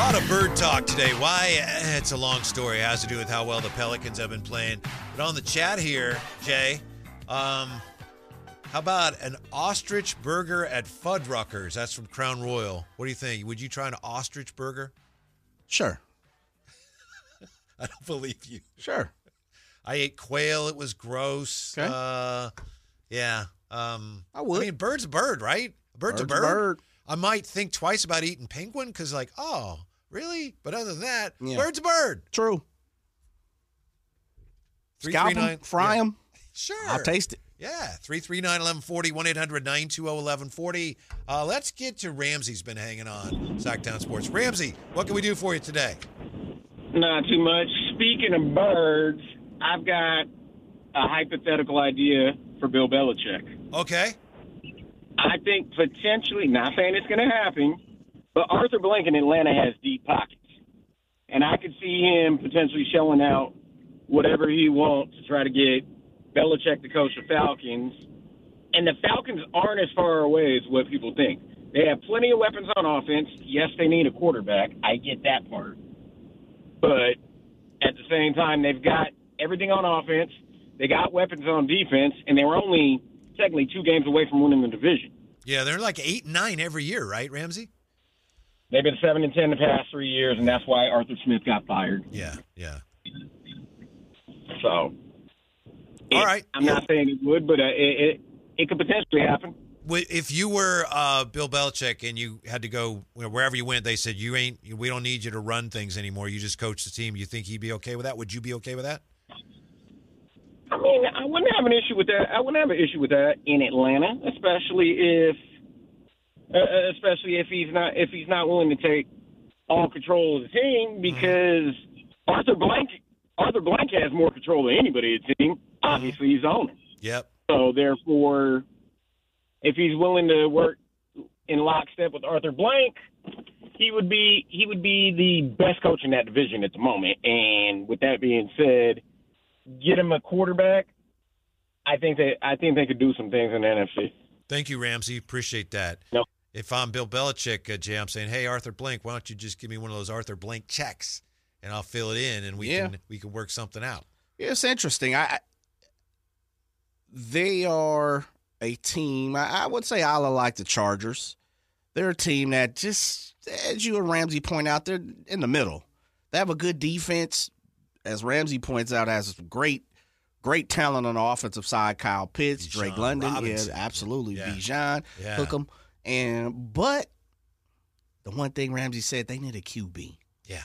lot of bird talk today. Why? Eh, It's a long story. It has to do with how well the Pelicans have been playing. But on the chat here, Jay, um, how about an ostrich burger at Fuddruckers? That's from Crown Royal. What do you think? Would you try an ostrich burger? Sure. I don't believe you. Sure. I ate quail. It was gross. Okay. Uh, yeah. Um, I would. I mean, bird's a bird, right? Bird's, Bird's a a bird. bird. I might think twice about eating penguin because, like, oh, really? But other than that, Yeah. bird's a bird. True. Scalp 'em, 339 fry yeah. them. Sure. I'll taste it. Yeah, 339 1140, 1 800 920 1140. Uh, Let's get to Ramsey's been hanging on Sactown Sports. Ramsey, what can we do for you today? Not too much. Speaking of birds, I've got a hypothetical idea for Bill Belichick. Okay. I think potentially, not saying it's going to happen, but Arthur Blank in Atlanta has deep pockets. And I could see him potentially shelling out whatever he wants to try to get Belichick to coach the Falcons. And the Falcons aren't as far away as what people think. They have plenty of weapons on offense. Yes, they need a quarterback. I get that part. But at the same time, they've got everything on offense. They got weapons on defense, and they were only technically two games away from winning the division. Yeah, they're like 8 9 every year, right, Ramsey? They've been seven and ten the past three years, and that's why Arthur Smith got fired. Yeah, yeah. So, All right. I'm not saying it would, but uh, it, it it could potentially happen. If you were uh, Bill Belichick and you had to go you know, wherever you went, they said you ain't, we don't need you to run things anymore. You just coach the team. You think he'd be okay with that? Would you be okay with that? I mean, I wouldn't have an issue with that. I wouldn't have an issue with that in Atlanta, especially if, Uh, uh, especially if he's not if he's not willing to take all control of the team mm-hmm. because Arthur Blank Arthur Blank has more control than anybody at the team. Mm-hmm. Obviously, he's the owner. Yep. So therefore, if he's willing to work in lockstep with Arthur Blank, he would be he would be the best coach in that division at the moment. And with that being said, get him a quarterback. I think they I think they could do some things in the NFC. Thank you, Ramsey. Appreciate that. No. If I'm Bill Belichick, uh, Jay, I'm saying, hey, Arthur Blank, why don't you just give me one of those Arthur Blank checks, and I'll fill it in, and we Yeah. can we can work something out. Yeah, it's interesting. I, I they are a team. I, I would say I like the Chargers. They're a team that just, as you and Ramsey point out, they're in the middle. They have a good defense, as Ramsey points out, has great, great talent on the offensive side. Kyle Pitts, Drake Bijan London, Robinson. yeah, absolutely, Yeah. Bijan, Yeah. hook. And but the one thing Ramsey said, they need a QB. Yeah.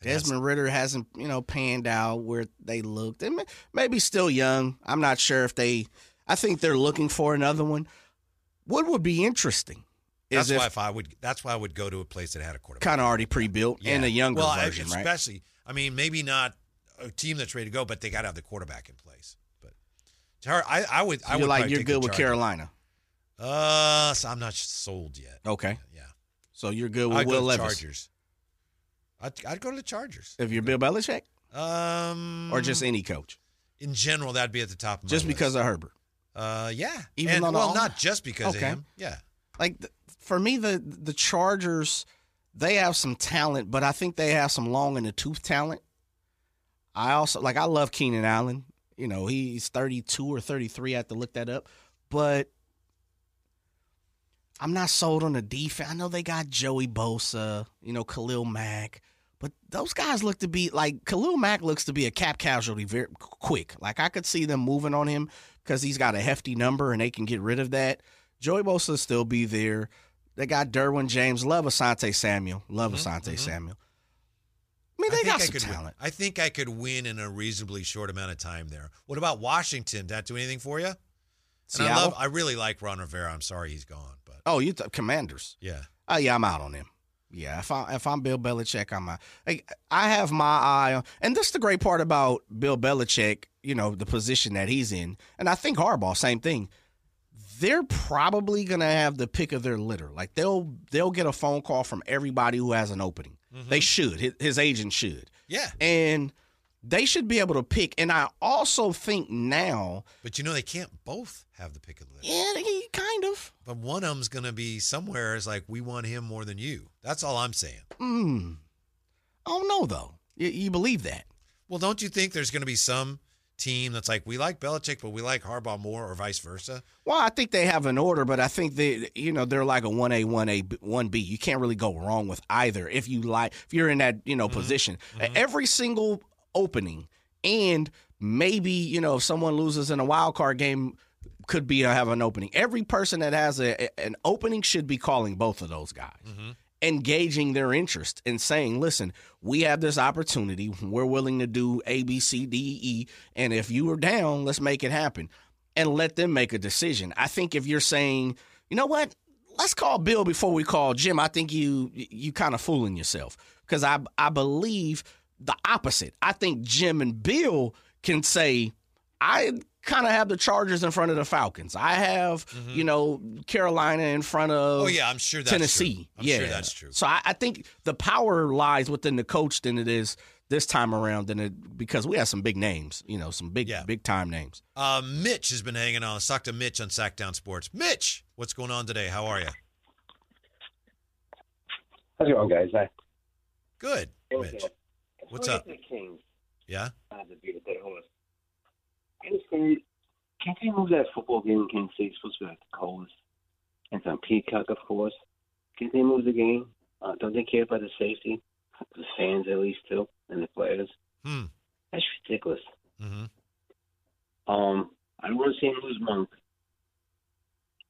Desmond Ridder hasn't, you know, panned out where they looked. May, maybe still young. I'm not sure if they. I think they're looking for another one. What would be interesting is That's why if I would that's why I would go to a place that had a quarterback. kind of already pre-built and a younger well, version, right? especially. I mean, maybe not a team that's ready to go, but they got to have the quarterback in place. But I, I would. I you're would like you're good with. Carolina. Uh, so I'm not sold yet. Okay, Yeah, so you're good with I'd Will go to the Levis. Chargers. I'd, I'd go to the Chargers. If you're Bill Belichick, Um, or just any coach, in general, that'd be at the top of my just because list. of Herbert. Uh, yeah. Even and, well, not just because Okay. of him. Yeah. like th- for me the the Chargers they have some talent, but I think they have some long in the tooth talent. I also like I love Keenan Allen. You know, he's 32 or 33 I have to look that up. But I'm not sold on the defense. I know they got Joey Bosa, you know, Khalil Mack, but those guys look to be like Khalil Mack looks to be a cap casualty very quick. Like I could see them moving on him because he's got a hefty number and they can get rid of that. Joey Bosa will still be there. They got Derwin James. Love Asante Samuel. Love mm-hmm, Asante mm-hmm. Samuel. I mean, they I think got I some could talent. Win. I think I could win in a reasonably short amount of time there. What about Washington? Did that do anything for you? And I love. I really like Ron Rivera. I'm sorry he's gone, Oh, you th- Commanders. yeah. Oh yeah, I'm out on him. Yeah, if I if I'm Bill Belichick, I'm out. Like, I have my eye on, and this is the great part about Bill Belichick. You know the position that he's in, and I think Harbaugh, same thing. They're probably gonna have the pick of their litter. Like they'll they'll get a phone call from everybody who has an opening. Mm-hmm. They should. His, his agent should. Yeah. And they should be able to pick. And I also think now, But you know they can't both have the pick of the litter. yeah, they- kind of. But one of them's going to be somewhere is like we want him more than you. That's all I'm saying. Hmm. I don't know though. You, you believe that? Well, don't you think there's going to be some team that's like we like Belichick, but we like Harbaugh more, or vice versa? Well, I think they have an order, but I think they, you know, they're like a one A, one A, one B. You can't really go wrong with either if you like. If you're in that, you know, position, every single opening, and maybe you know, if someone loses in a wild card game, could be uh, have an opening. Every person that has a, an opening should be calling both of those guys. Engaging their interest and saying, listen, we have this opportunity. We're willing to do A, B, C, D, E. And if you are down, let's make it happen and let them make a decision. I think if you're saying, you know what, let's call Bill before we call Jim, I think you you kind of fooling yourself because I I believe the opposite. I think Jim and Bill can say, I kind of have the Chargers in front of the Falcons. I have you know Carolina in front of Oh yeah, I'm sure that's Tennessee. True. I'm yeah, sure that's true. So I, I think the power lies within the coach than it is this time around than it because we have some big names, you know, some big Yeah. big time names. Uh, Mitch has been hanging on. Let's talk to Mitch on Sactown Sports. Mitch, what's going on today? How are you? How's it going, guys? Hi. Good, Mitch. What's up? Kings Yeah. uh, to beat a dead horse. Can't they move that football game in Kansas City? It's supposed to be like the coldest. And it's on Peacock, of course. Can't they move the game? Uh, don't they care about the safety? The fans, at least, too, and the players. Hmm. That's ridiculous. Mm-hmm. Um, I don't want to see him lose Monk,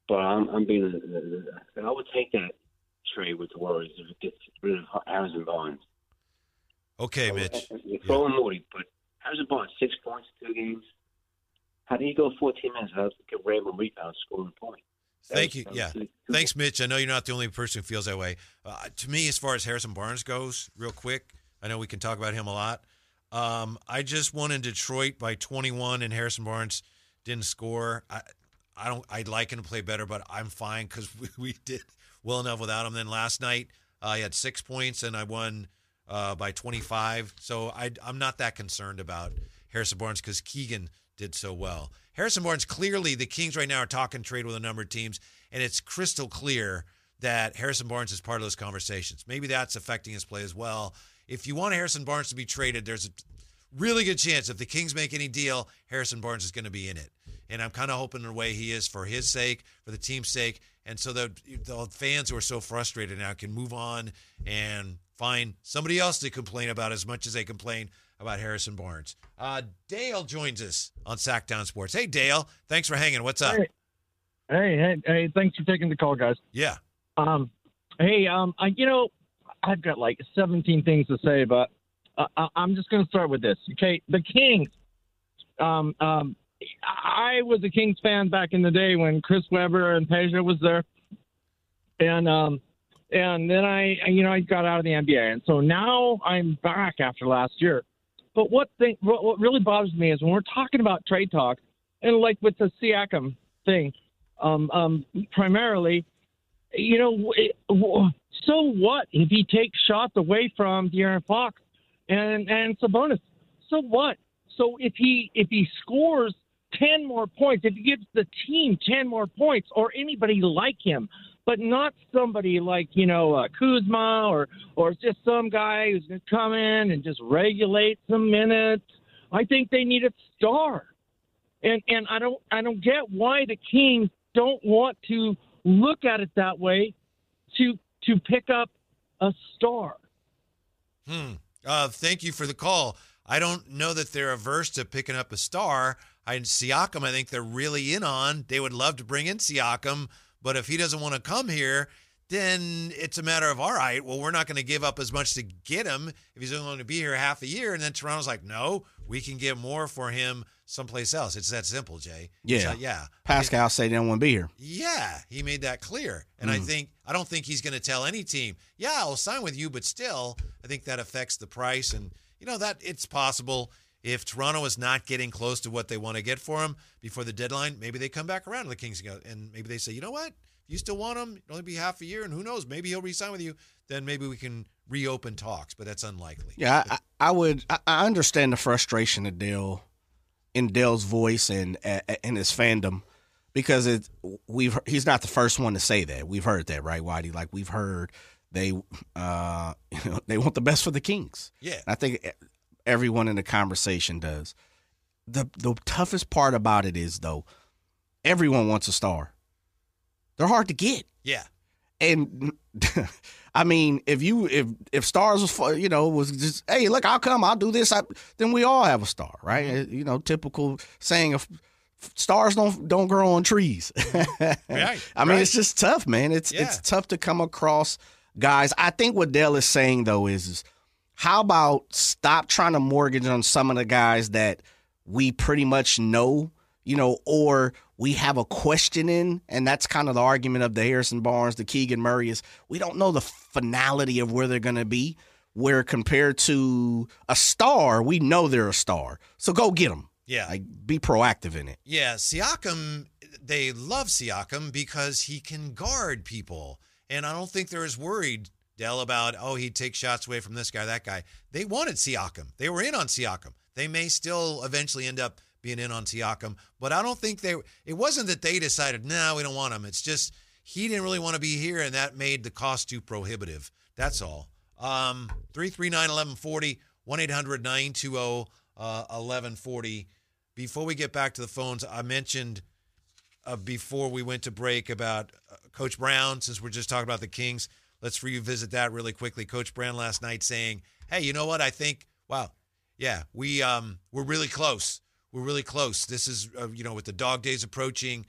but I'm, I'm being. I would take that trade with the Warriors if it gets rid of Harrison Barnes. Okay, Mitch. You're throwing Moody, but how's it going? six points, two games. How do you go 14 minutes without get random rebounds, scoring a point? That Thank was- you. Yeah. Thanks, Mitch. I know you're not the only person who feels that way. Uh, to me, as far as Harrison Barnes goes, real quick, I know we can talk about him a lot. Um, I just won in Detroit by 21, and Harrison Barnes didn't score. I, I don't. I'd like him to play better, but I'm fine because we, we did well enough without him. Then last night, uh, he had six points, and I won uh, by 25. So I, I'm not that concerned about Harrison Barnes because Keegan did so well. Harrison Barnes, clearly, the Kings right now are talking trade with a number of teams, and it's crystal clear that Harrison Barnes is part of those conversations. Maybe that's affecting his play as well. If you want Harrison Barnes to be traded, there's a really good chance if the Kings make any deal, Harrison Barnes is going to be in it. And I'm kind of hoping the way he is for his sake, for the team's sake, and so that the fans who are so frustrated now can move on and find somebody else to complain about as much as they complain about Harrison Barnes. Uh, Dale joins us on Sactown Sports. Hey, Dale, thanks for hanging. What's up? Hey. Hey, hey, hey! Thanks for taking the call, guys. Yeah. Um, hey, um, I, you know, I've got like 17 things to say, but uh, I- I'm just going to start with this. Okay, the Kings. Um, um, I was a Kings fan back in the day when Chris Webber and Peja was there, and um, and then I, you know, I got out of the NBA, and so now I'm back after last year. But what thing, what, what really bothers me is when we're talking about trade talk, and like with the Siakam thing, um, um, primarily, you know, it- so what if he takes shots away from De'Aaron Fox and and Sabonis? So what? So if he if he scores ten more points, if he gives the team ten more points, or anybody like him, but not somebody like you know uh, Kuzma or or just some guy who's going to come in and just regulate some minutes. I think they need a star, and and I don't I don't get why the Kings don't want to look at it that way to to pick up a star. Hmm. Uh, thank you for the call. I don't know that they're averse to picking up a star. I Siakam, I think they're really in on. They would love to bring in Siakam, but if he doesn't want to come here, then it's a matter of all right. Well, we're not going to give up as much to get him if he's only going to be here half a year. And then Toronto's like, no, we can get more for him someplace else. It's that simple, Jay. Yeah. like, yeah. Pascal said they don't want to be here. Yeah, he made that clear. And I hmm. think I don't think he's going to tell any team, "Yeah, I'll sign with you," but still, I think that affects the price and you know that it's possible if Toronto is not getting close to what they want to get for him before the deadline, maybe they come back around to the Kings and go- and maybe they say, "You know what? If you still want him, it'll only be half a year and who knows, maybe he'll re-sign with you, then maybe we can reopen talks, but that's unlikely. Yeah, I, I would. I, understand the frustration of Dale, in Dale's voice and and his fandom, because it we've he's not the first one to say that. We've heard that, right, Whitey? Like we've heard they uh you know, they want the best for the Kings. Yeah. I think everyone in the conversation does. the The toughest part about it is though, everyone wants a star. They're hard to get. Yeah. And I mean, if you if if stars was you know was just hey look I'll come I'll do this I, then we all have a star right Mm-hmm. you know typical saying of stars don't don't grow on trees. Right, I mean right. it's just tough man it's Yeah. it's tough to come across guys. I think what Dell is saying though is, is how about stop trying to mortgage on some of the guys that we pretty much know, you know, or we have a question in, and that's kind of the argument of the Harrison Barnes, the Keegan Murray is we don't know the finality of where they're going to be. Where compared to a star, we know they're a star, so go get them. Yeah. Like be proactive in it. Yeah, Siakam, they love Siakam because he can guard people. And I don't think they're as worried, Dell, about, oh, he'd take shots away from this guy, that guy. They wanted Siakam. They were in on Siakam. They may still eventually end up being in on Siakam, but I don't think they, it wasn't that they decided, no, we don't want him. It's just he didn't really want to be here, and that made the cost too prohibitive. That's all. Um, 339 1140, 1 800 920 1140. Before we get back to the phones, I mentioned uh, before we went to break about uh, Coach Brown, since we're just talking about the Kings. Let's revisit that really quickly. Coach Brown last night saying, "Hey, you know what? I think, wow, yeah, we um we're really close. We're really close. This is uh, you know with the dog days approaching,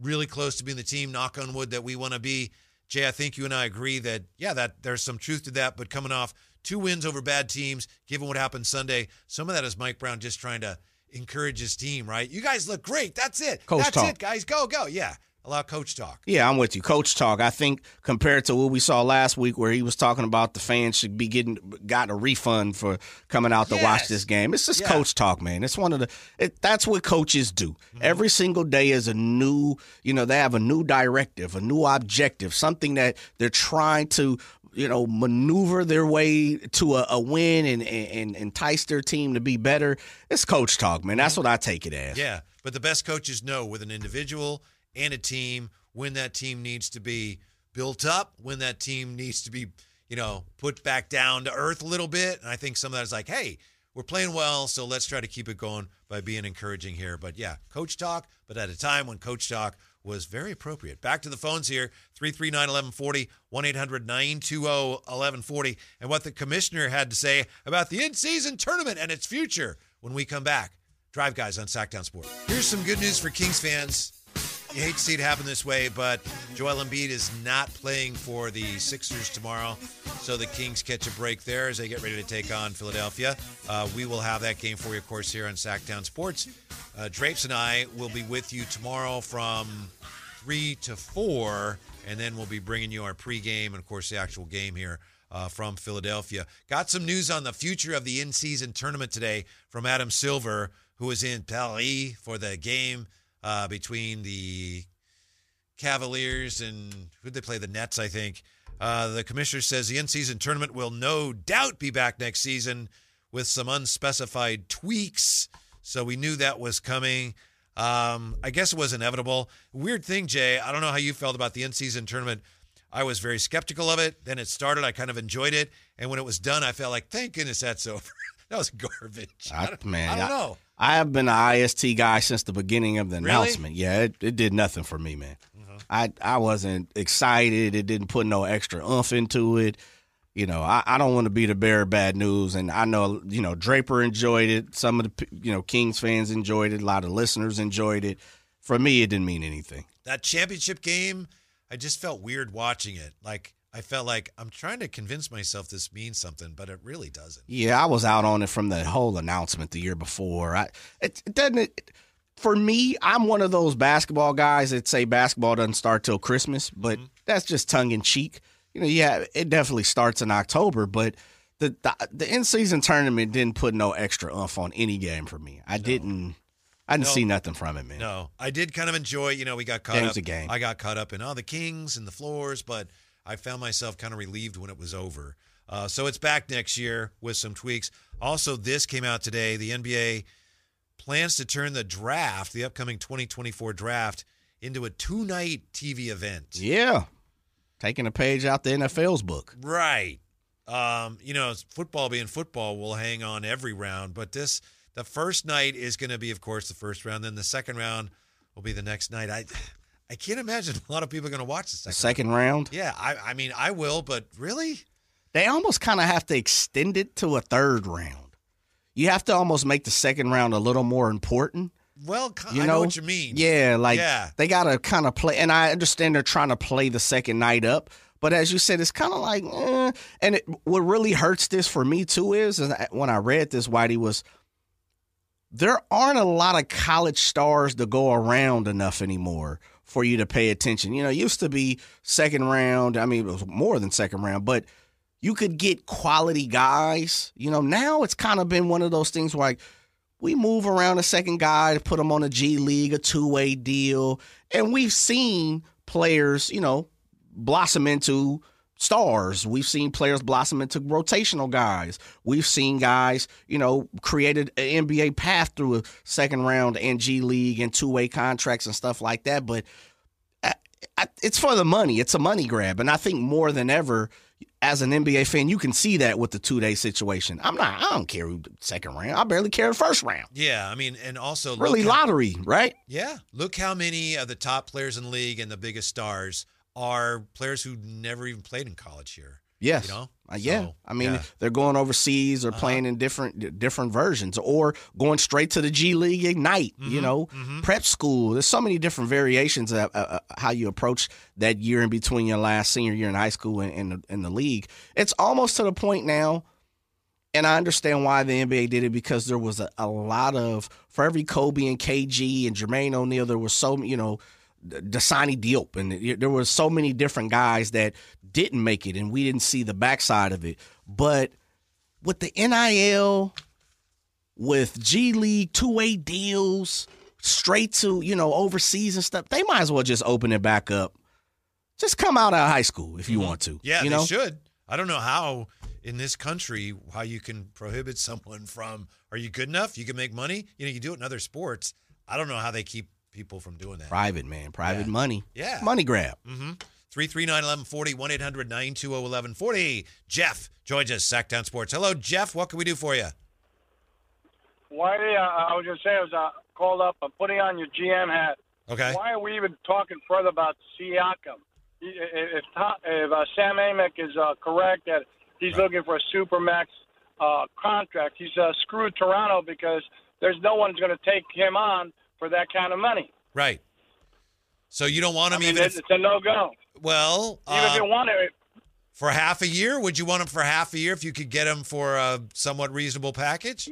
really close to being the team. Knock on wood that we want to be. Jay, I think you and I agree that yeah, that there's some truth to that. But coming off two wins over bad teams, given what happened Sunday, some of that is Mike Brown just trying to encourage his team. Right? You guys look great. That's it. Coach That's talk. it, guys. Go go. Yeah, allow coach talk. Yeah, I'm with you. Coach talk. I think compared to what we saw last week where he was talking about the fans should be getting got a refund for coming out to watch this game. It's just Yeah. coach talk, man. It's one of the it, that's what coaches do. Mm-hmm. Every single day is a new, you know, they have a new directive, a new objective, something that they're trying to you know, maneuver their way to a, a win and, and, and entice their team to be better. It's coach talk, man. That's mm-hmm. what I take it as. Yeah, but the best coaches know with an individual and a team when that team needs to be built up, when that team needs to be, you know, put back down to earth a little bit. And I think some of that is like, hey, we're playing well, so let's try to keep it going by being encouraging here. But yeah, coach talk, but at a time when coach talk was very appropriate. Back to the phones here 339 1140, 1 800 920 1140, and what the commissioner had to say about the in season tournament and its future when we come back. Drive Guys on Sactown Sport. Here's some good news for Kings fans. You hate to see it happen this way, but Joel Embiid is not playing for the Sixers tomorrow, so the Kings catch a break there as they get ready to take on Philadelphia. Uh, we will have that game for you, of course, here on Sactown Sports. Uh, Drapes and I will be with you tomorrow from three to four, and then we'll be bringing you our pregame and, of course, the actual game here uh, from Philadelphia. Got some news on the future of the in-season tournament today from Adam Silver, who was in Paris for the game uh, between the Cavaliers and who'd they play? The Nets, I think. Uh, the commissioner says the in-season tournament will no doubt be back next season with some unspecified tweaks. So we knew that was coming. Um, I guess it was inevitable. Weird thing, Jay. I don't know how you felt about the in-season tournament. I was very skeptical of it. Then it started. I kind of enjoyed it, and when it was done, I felt like, thank goodness that's over. that was garbage. I, I, man, I don't know. I have been an IST guy since the beginning of the Really? announcement. Yeah, it, it did nothing for me, man. Mm-hmm. I I wasn't excited. It didn't put no extra oomph into it. You know, I, I don't want to be the bearer of bad news, and I know you know Draper enjoyed it. Some of the you know Kings fans enjoyed it. A lot of listeners enjoyed it. For me, it didn't mean anything. that championship game, I just felt weird watching it. Like I felt like I'm trying to convince myself this means something, but it really doesn't. Yeah, I was out on it from the whole announcement the year before. I it, it doesn't. It, for me, I'm one of those basketball guys that say basketball doesn't start till Christmas, but mm-hmm. that's just tongue in cheek. You know, yeah, it definitely starts in October, but the the, the in season tournament didn't put no extra oomph on any game for me. I didn't. I didn't No. see nothing from it, man. No, I did kind of enjoy. You know, we got caught Game's up. a game. I got caught up in all the Kings and the floors, but I found myself kind of relieved when it was over. Uh, so it's back next year with some tweaks. Also, this came out today. The NBA plans to turn the draft, the upcoming 2024 draft, into a two night TV event. Yeah. Taking a page out the NFL's book. Right. Um, you know, football being football will hang on every round, but this the first night is going to be, of course, the first round. Then the second round will be the next night. I I can't imagine a lot of people are going to watch the second. The second round. Yeah, I I mean I will, but really, They almost kind of have to extend it to a third round. You have to almost make the second round a little more important. well, You I know, know what you mean. Yeah, like Yeah. they got to kind of play. And I understand they're trying to play the second night up. But as you said, it's kind of like, eh. and it, what really hurts this for me too is, is when I read this, Whitey was there aren't a lot of college stars to go around enough anymore for you to pay attention. You know, used to be second round. I mean, it was more than second round, but you could get quality guys. You know, now it's kind of been one of those things where like we move around a second guy to put him on a G League, a two way deal, and we've seen players, you know, blossom into stars. We've seen players blossom into rotational guys. We've seen guys, you know, created an NBA path through a second round and G League and two way contracts and stuff like that. But I, I, it's for the money. It's a money grab, and I think more than ever. As an NBA fan, you can see that with the two day situation. I'm not. I don't care who second round. I barely care the first round. Yeah, I mean, and also Really how- lottery, right? Yeah, look how many of the top players in the league and the biggest stars are players who never even played in college here. Yes. You know? Uh, yeah. So, I mean, yeah. they're going overseas or Uh-huh. playing in different different versions or going straight to the G League Ignite, you Mhm, know, mhm. prep school. There's so many different variations of uh, uh, how you approach that year in between your last senior year in high school and in the, in the league. It's almost to the point now, and I understand why the NBA did it because there was a, a lot of, for every Kobe and KG and Jermaine O'Neal, there was so, you know, DeSagana Diop, and there were so many different guys that didn't make it, and we didn't see the backside of it. But with the NIL, with G League two way deals, straight to you know overseas and stuff, they might as well just open it back up. Just come out of high school if you want to. Mm-hmm. Yeah, you they know. should. I don't know how in this country how you can prohibit someone from. Are you good enough? You can make money. You know, you do it in other sports. I don't know how they keep people from doing that. Private man, private Yeah. money, Yeah. money grab. Mm-hmm. 339 1140 1 800 920 1140. Jeff joins us, Sactown Sports. Hello, Jeff. What can we do for you? Whitey, I, I was going to say, I was uh, called up. I'm putting on your GM hat. Okay. Why are we even talking further about Siakam? If, if, if uh, Sam Amick is uh, correct that he's Right. looking for a supermax uh, contract, he's uh, screwed Toronto because there's no one's going to take him on for that kind of money. Right. So you don't want I mean, even it's, if, it's a no-go. well, Even if uh, you want it, for half a year? Would you want him for half a year if you could get him for a somewhat reasonable package?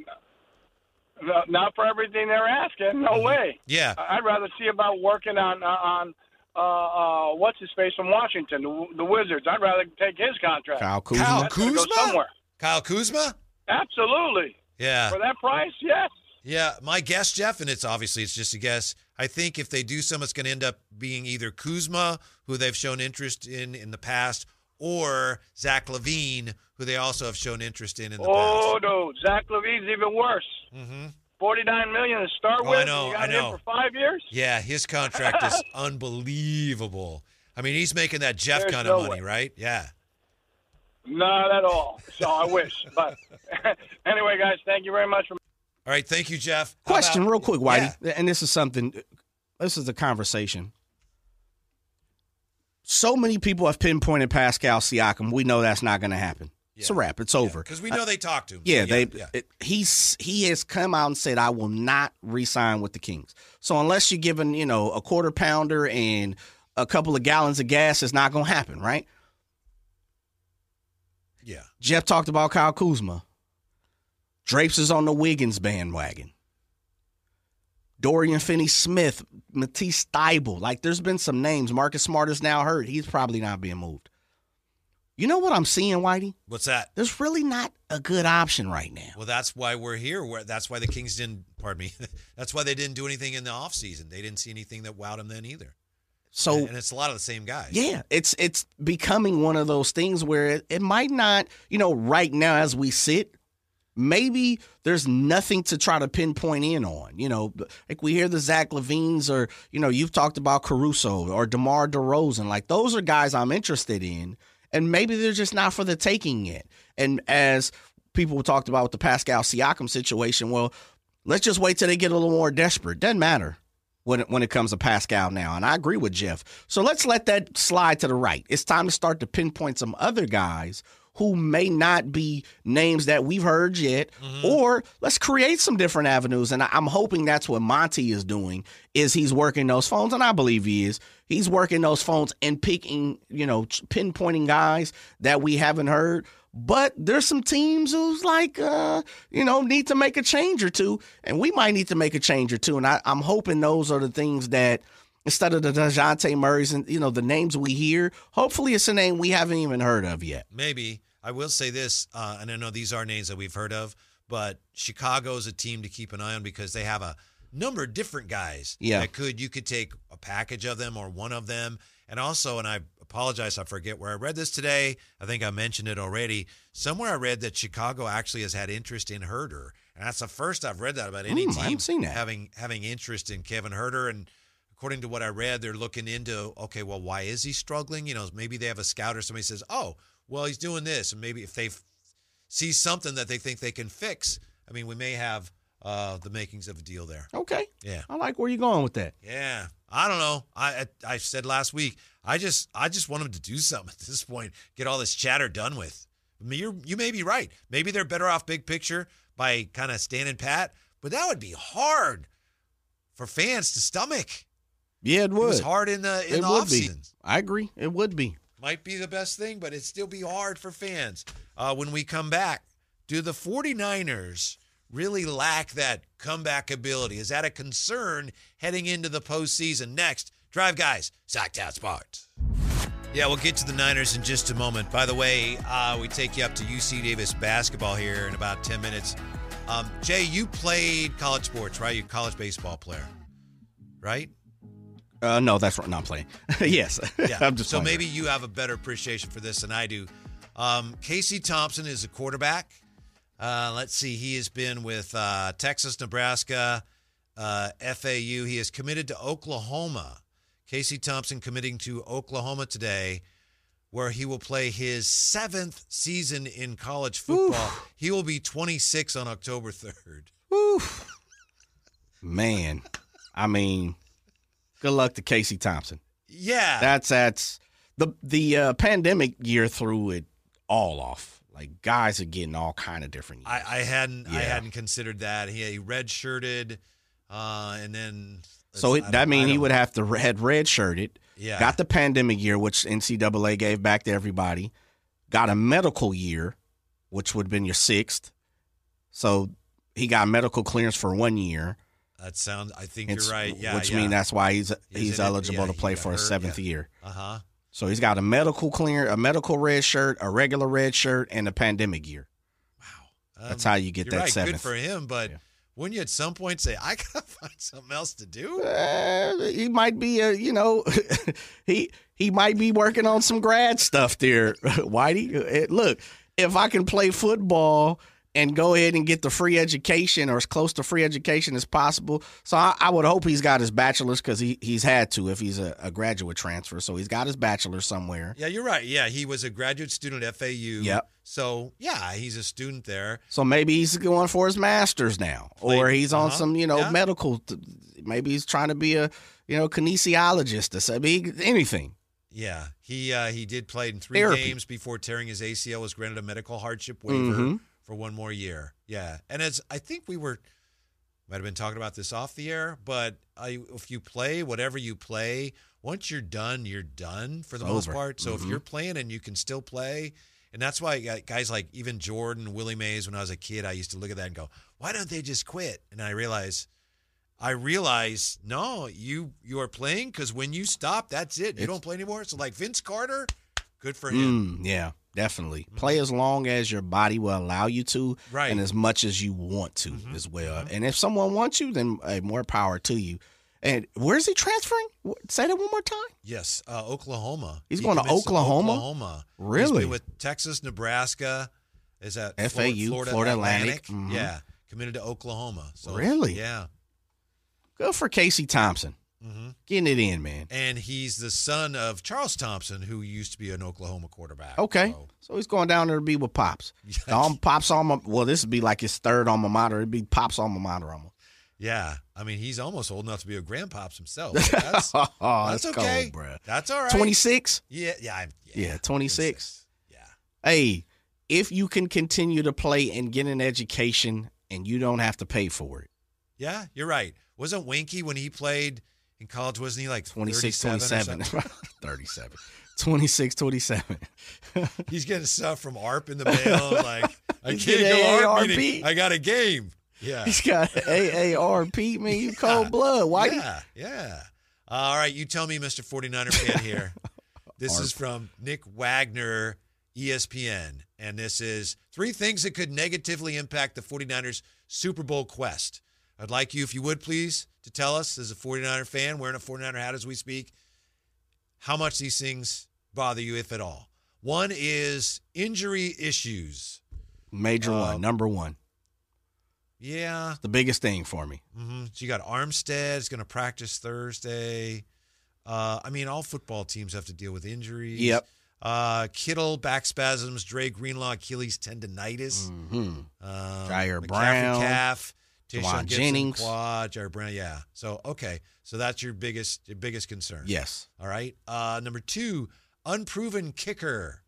no- not for everything they're asking. No way. Yeah. I- I'd rather see about working on uh, on uh, uh, what's his face from Washington, the, the Wizards. I'd rather take his contract. Kyle Kuzma. Kyle That's go Kuzma? somewhere. Kyle Kuzma? Absolutely. Yeah. For that price, yes. Yeah, my guess, Jeff, and it's obviously it's just a guess. I think if they do some, it's going to end up being either Kuzma, who they've shown interest in in the past, or Zach LaVine, who they also have shown interest in in the Oh no, Zach LaVine's even worse. past. hmm Forty-nine million to start Oh, with. I know, You got I know. him for five years. Yeah, his contract is unbelievable. I mean, he's making that Jeff There's kind of no money, way. right? Yeah. Not at all. So I wish, but anyway, guys, thank you very much for. All right, thank you, Jeff. How Question, about- real quick, Whitey, and this is something. This is a conversation. So many people have pinpointed Pascal Siakam. We know that's not going to happen. It's a wrap. It's over. Because we know they talked to him. Yeah, So, they. yeah. It, he's he has come out and said, "I will not re-sign with the Kings." So unless you're given, you know, a quarter pounder and a couple of gallons of gas, it's not going to happen, right? yeah. Jeff talked about Kyle Kuzma. Drapes is on the Wiggins bandwagon. Dorian Finney Smith, Matisse Thybulle. Like, there's been some names. Marcus Smart is now hurt. He's probably not being moved. You know what I'm seeing, Whitey? What's that? There's really not a good option right now. Well, that's why we're here. Where that's why the Kings didn't. Pardon me. that's why they didn't do anything in the offseason. They didn't see anything that wowed them then either. So and it's a lot of the same guys. yeah, it's it's becoming one of those things where it, it might not, you know, right now as we sit, maybe there's nothing to try to pinpoint in on. You know, like we hear the Zach LaVines or, you know, you've talked about Caruso or DeMar DeRozan. Like those are guys I'm interested in. And maybe they're just not for the taking yet. And as people talked about with the Pascal Siakam situation, well, let's just wait till they get a little more desperate. Doesn't matter when it, when it comes to Pascal now. And I agree with Jeff. So let's let that slide to the right. It's time to start to pinpoint some other guys who may not be names that we've heard yet, or let's create some different avenues. And I'm hoping that's what Monty is doing. Is he's working those phones, and I believe he is. He's working those phones and picking, you know, pinpointing guys that we haven't heard. But there's some teams who's like, uh, you know, need to make a change or two, and we might need to make a change or two. And I, I'm hoping those are the things that instead of the Dejounte Murrays and you know the names we hear, hopefully it's a name we haven't even heard of yet. Maybe. I will say this, uh, and I know these are names that we've heard of, but Chicago's a team to keep an eye on because they have a number of different guys Yeah. that could you could take a package of them or one of them. And also, and I apologize, I forget where I read this today. I think I mentioned it already. Somewhere I read that Chicago actually has had interest in Huerter. And that's the first I've read that about any I team seen that. having having interest in Kevin Huerter. And according to what I read, they're looking into okay, well, why is he struggling? You know, maybe they have a scout or somebody says, oh, well, he's doing this, and maybe if they f- see something that they think they can fix, I mean, we may have uh, the makings of a deal there. Okay, Yeah, I like where you're going with that. yeah. I don't know. I I, I said last week. I just I just want them to do something at this point. Get all this chatter done with. I mean, you you may be right. Maybe they're better off big picture by kind of standing pat, but that would be hard for fans to stomach. Yeah, it It was hard in the in It the would off be. season. I agree. It would be. Might be the best thing, but it'd still be hard for fans. Uh, when we come back, do the 49ers really lack that comeback ability? Is that a concern heading into the postseason? Next, Drive Guys, Sactown Sports. Yeah, we'll get to the Niners in just a moment. By the way, uh, we take you up to UC Davis basketball here in about 10 minutes. Um, Jay, you played college sports, right? You're a college baseball player, right? Uh, no, that's right. Not playing. yes. Yeah. I'm just so maybe you have a better appreciation for this than I do. Um, Casey Thompson is a quarterback. Uh, let's see. He has been with uh, Texas, Nebraska, uh, FAU. He is committed to Oklahoma. Casey Thompson committing to Oklahoma today, where he will play his seventh season in college football. He will be 26 on October 3rd. Oof. Man, I mean, good luck to Casey Thompson. Yeah. That's that's the the uh, pandemic year threw it all off. Like guys are getting all kind of different. I, years. I hadn't I hadn't considered that. He, he red shirted, uh, and then so it, that mean he would have to had red shirted. yeah Got the pandemic year, which NCAA gave back to everybody. Got a medical year, which would have been your sixth. So he got medical clearance for one year. That sounds. I think It's- you're right. Yeah, which yeah. mean that's why he's he's it? eligible Yeah, to play for a seventh yeah. year. uh huh. So he's got a medical clear, a medical red shirt, a regular red shirt, and a pandemic year. Wow. That's how you get Um, that right. seventh. Good for him, but wouldn't you at some point say, "I gotta find something else to do"? Uh, he might be a you know he he might be working on some grad stuff there whitey Eh, look if i can play football and go ahead and get the free education or as close to free education as possible so i, I would hope he's got his bachelor's because he, he's had to if he's a, a graduate transfer so he's got his bachelor's somewhere Yeah, you're right. Yeah, he was a graduate student at FAU. Yep. So yeah, he's a student there. so maybe he's going for his master's now or he's on Uh-huh. some you know Yeah. medical maybe he's trying to be a you know kinesiologist or something anything Yeah, he uh, he did play in three Therapy. games before tearing his ACL. Was granted a medical hardship waiver Mhm. For one more year. Yeah, and as I think we were might have been talking about this off the air, but I, if you play whatever you play, once you're done, you're done for the most part. So if Mhm. you're playing and you can still play, and that's why guys like even Jordan, Willie Mays, when I was a kid, I used to look at that and go, "Why don't they just quit?" And I realize. I realize no, you you are playing because when you stop, that's it. You It's- don't play anymore. So like Vince Carter, good for him. Mm, yeah, definitely. Play as long as your body will allow you to, Right. and as much as you want to Mhm. as well. And if someone wants you, then hey, more power to you. And where's he transferring? Say that one more time. Yes, uh, Oklahoma. He's He going to Oklahoma? Oklahoma. Really? with Texas, Nebraska. Is that FAU, Florida Atlantic. Mhm. Yeah, committed to Oklahoma. So Really? Yeah. Good for Casey Thompson. Hmm Getting it in, man. And he's the son of Charles Thompson, who used to be an Oklahoma quarterback. Okay. So, So he's going down there to be with Pops. Um, Pops alma well, this would be like his third alma mater. It'd be Pops alma mater almost. yeah. I mean, he's almost old enough to be a grandpops himself. That's, oh, that's that's okay, cold, bro. That's all right. 26? Yeah, yeah, I'm- Yeah, 26. Yeah. Hey, if you can continue to play and get an education and you don't have to pay for it. Yeah, you're right. Wasn't Winky when he played in college? Wasn't he like 26 27. 37. 26 27. He's getting stuff from ARP in the mail. Like I can't go ARP meeting. I got a game. Yeah. He's got AARP, man. You cold blood. Why? Yeah, yeah. All right, you tell me, Mr. 49er fan here. This is from Nick Wagoner, ESPN, and this is three things that could negatively impact the 49ers Super Bowl quest. I'd like you, if you would please, to tell us, as a 49er fan, wearing a 49er hat as we speak, how much these things bother you, if at all. One is injury issues. Major Uh, one, number one. Yeah, The biggest thing for me. hmm So you got Armstead is going to practice Thursday. Uh, I mean, all football teams have to deal with injuries. Yep. Uh, Kittle back spasms. Dre Greenlaw Achilles tendonitis. hmm Um, Brown, calf. Tayshaun Jennings. quad. Jair Brown. Yeah. So okay. So that's your biggest your biggest concern. Yes. All right. Uh, number two, unproven kicker.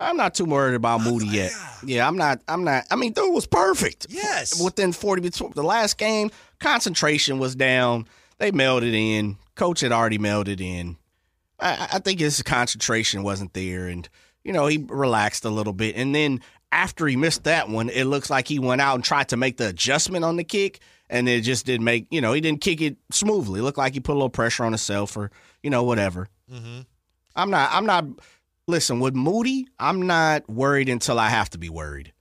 I'm not too worried about Moody yet. Yeah, I'm not. I'm not. I mean, dude was perfect. Yes. Within 40 between the last game, concentration was down. They it in. Coach had already it in. I, I think his concentration wasn't there, and you know he relaxed a little bit. And then after he missed that one, it looks like he went out and tried to make the adjustment on the kick, and it just didn't make. You know, he didn't kick it smoothly. It looked like he put a little pressure on himself, or you know, whatever. Mm-hmm. I'm not. I'm not. Listen, with Moody, I'm not worried until I have to be worried.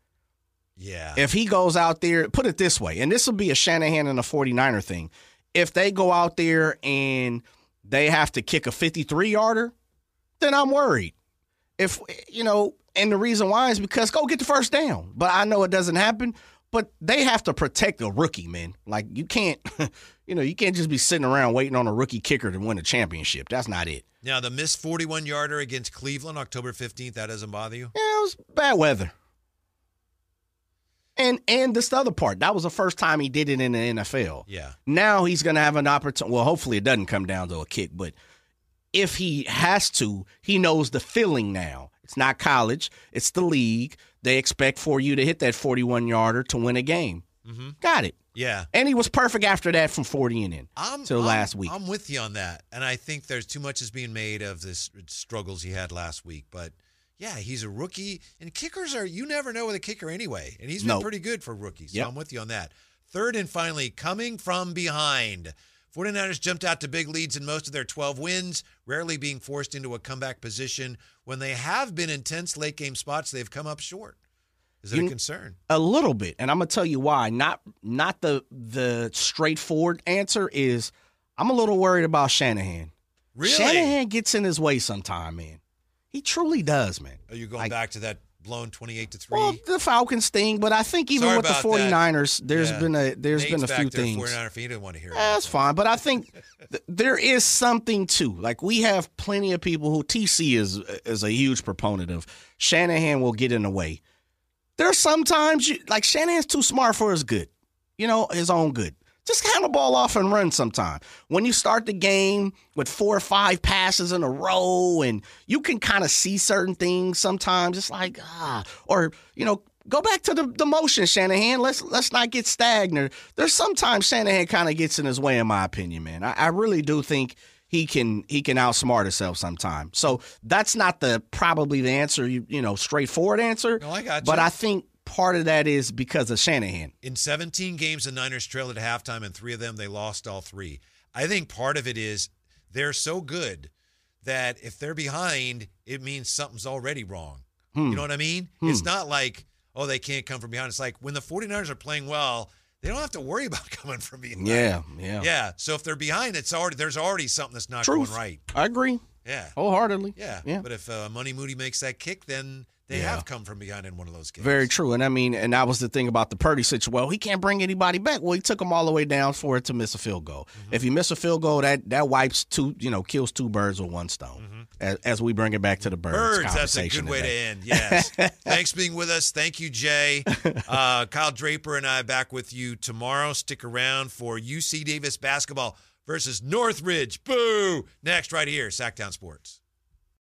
Yeah. If he goes out there, put it this way, and this will be a Shanahan and a 49er thing. If they go out there and they have to kick a 53 yarder, then I'm worried. If, you know, and the reason why is because go get the first down. But I know it doesn't happen, but they have to protect the rookie, man. Like, you can't, you know, you can't just be sitting around waiting on a rookie kicker to win a championship. That's not it. now the missed 41 yarder against Cleveland, October 15th. That doesn't bother you? Yeah, it was bad weather. And and this other part, that was the first time he did it in the NFL. Yeah. Now he's going to have an opportunity. Well, hopefully it doesn't come down to a kick, but if he has to, he knows the feeling now. It's not college, it's the league. They expect for you to hit that 41 yarder to win a game. Mm-hmm. Got it. Yeah. And he was perfect after that from 40 and in. I'm till I'm- last week. I'm with you on that, and I think there's too much is being made of this struggles he had last week. But yeah, he's a rookie, and kickers are you never know with a kicker anyway, and he's been No. pretty good for rookies. So Yep. I'm with you on that. Third and finally, coming from behind. 49ers jumped out to big leads in most of their 12 wins, rarely being forced into a comeback position. When they have been in tense late game spots, they've come up short. Is it a concern? A little bit, and I'm gonna tell you why. Not not the the straightforward answer is I'm a little worried about Shanahan. Really? Shanahan gets in his way sometime, man. He truly does, man. Are you going Like- back to that blown 28 to 3? Well, the Falcons thing, but I think even Sorry with the about that. 49ers, there's Yeah. been a there's Nate's been a few there, things. 49er fan, he didn't want to hear it. That's fine, but I think th- there is something too. Like we have plenty of people who TC is is a huge proponent of. Shanahan will get in the way. There's sometimes you, like Shanahan's too smart for his good, you know, his own good. Just hand the ball off and run sometime. When you start the game with four or five passes in a row and you can kind of see certain things sometimes, it's like, ah, or, you know, go back to the, the motion, Shanahan. Let's let's not get stagnant. There's sometimes Shanahan kind of gets in his way, in my opinion, man. I, I really do think he can he can outsmart himself sometimes. So that's not the probably the answer, you, you know, straightforward answer. No, I got you. But. I think part of that is because of Shanahan. In 17 games, the Niners trailed at halftime, and three of them they lost all three. I think part of it is they're so good that if they're behind, it means something's already wrong. Hmm. You know what I mean? It's not like, oh, they can't come from behind. It's like when the 49ers are playing well, they don't have to worry about coming from behind. Yeah, yeah. Yeah. So if they're behind, it's already there's already something that's not Truth. going right. I agree Yeah. wholeheartedly. Yeah. Yeah. But if uh, Money Moody makes that kick, then they Yeah. have come from behind in one of those games. Very true. And I mean, and that was the thing about the Purdy situation. Well, he can't bring anybody back. Well, he took them all the way down for it to miss a field goal. Mm-hmm. If you miss a field goal, that that wipes two, you know, kills two birds with one stone. As, as we bring it back to the birds, Mm-hmm. Birds, that's a good way to end. Yes. Thanks for being with us. Thank you, Jay. Uh, Kyle Draper and I back with you tomorrow. Stick around for UC Davis basketball versus Northridge. Boo! Next, right here, Sactown Sports.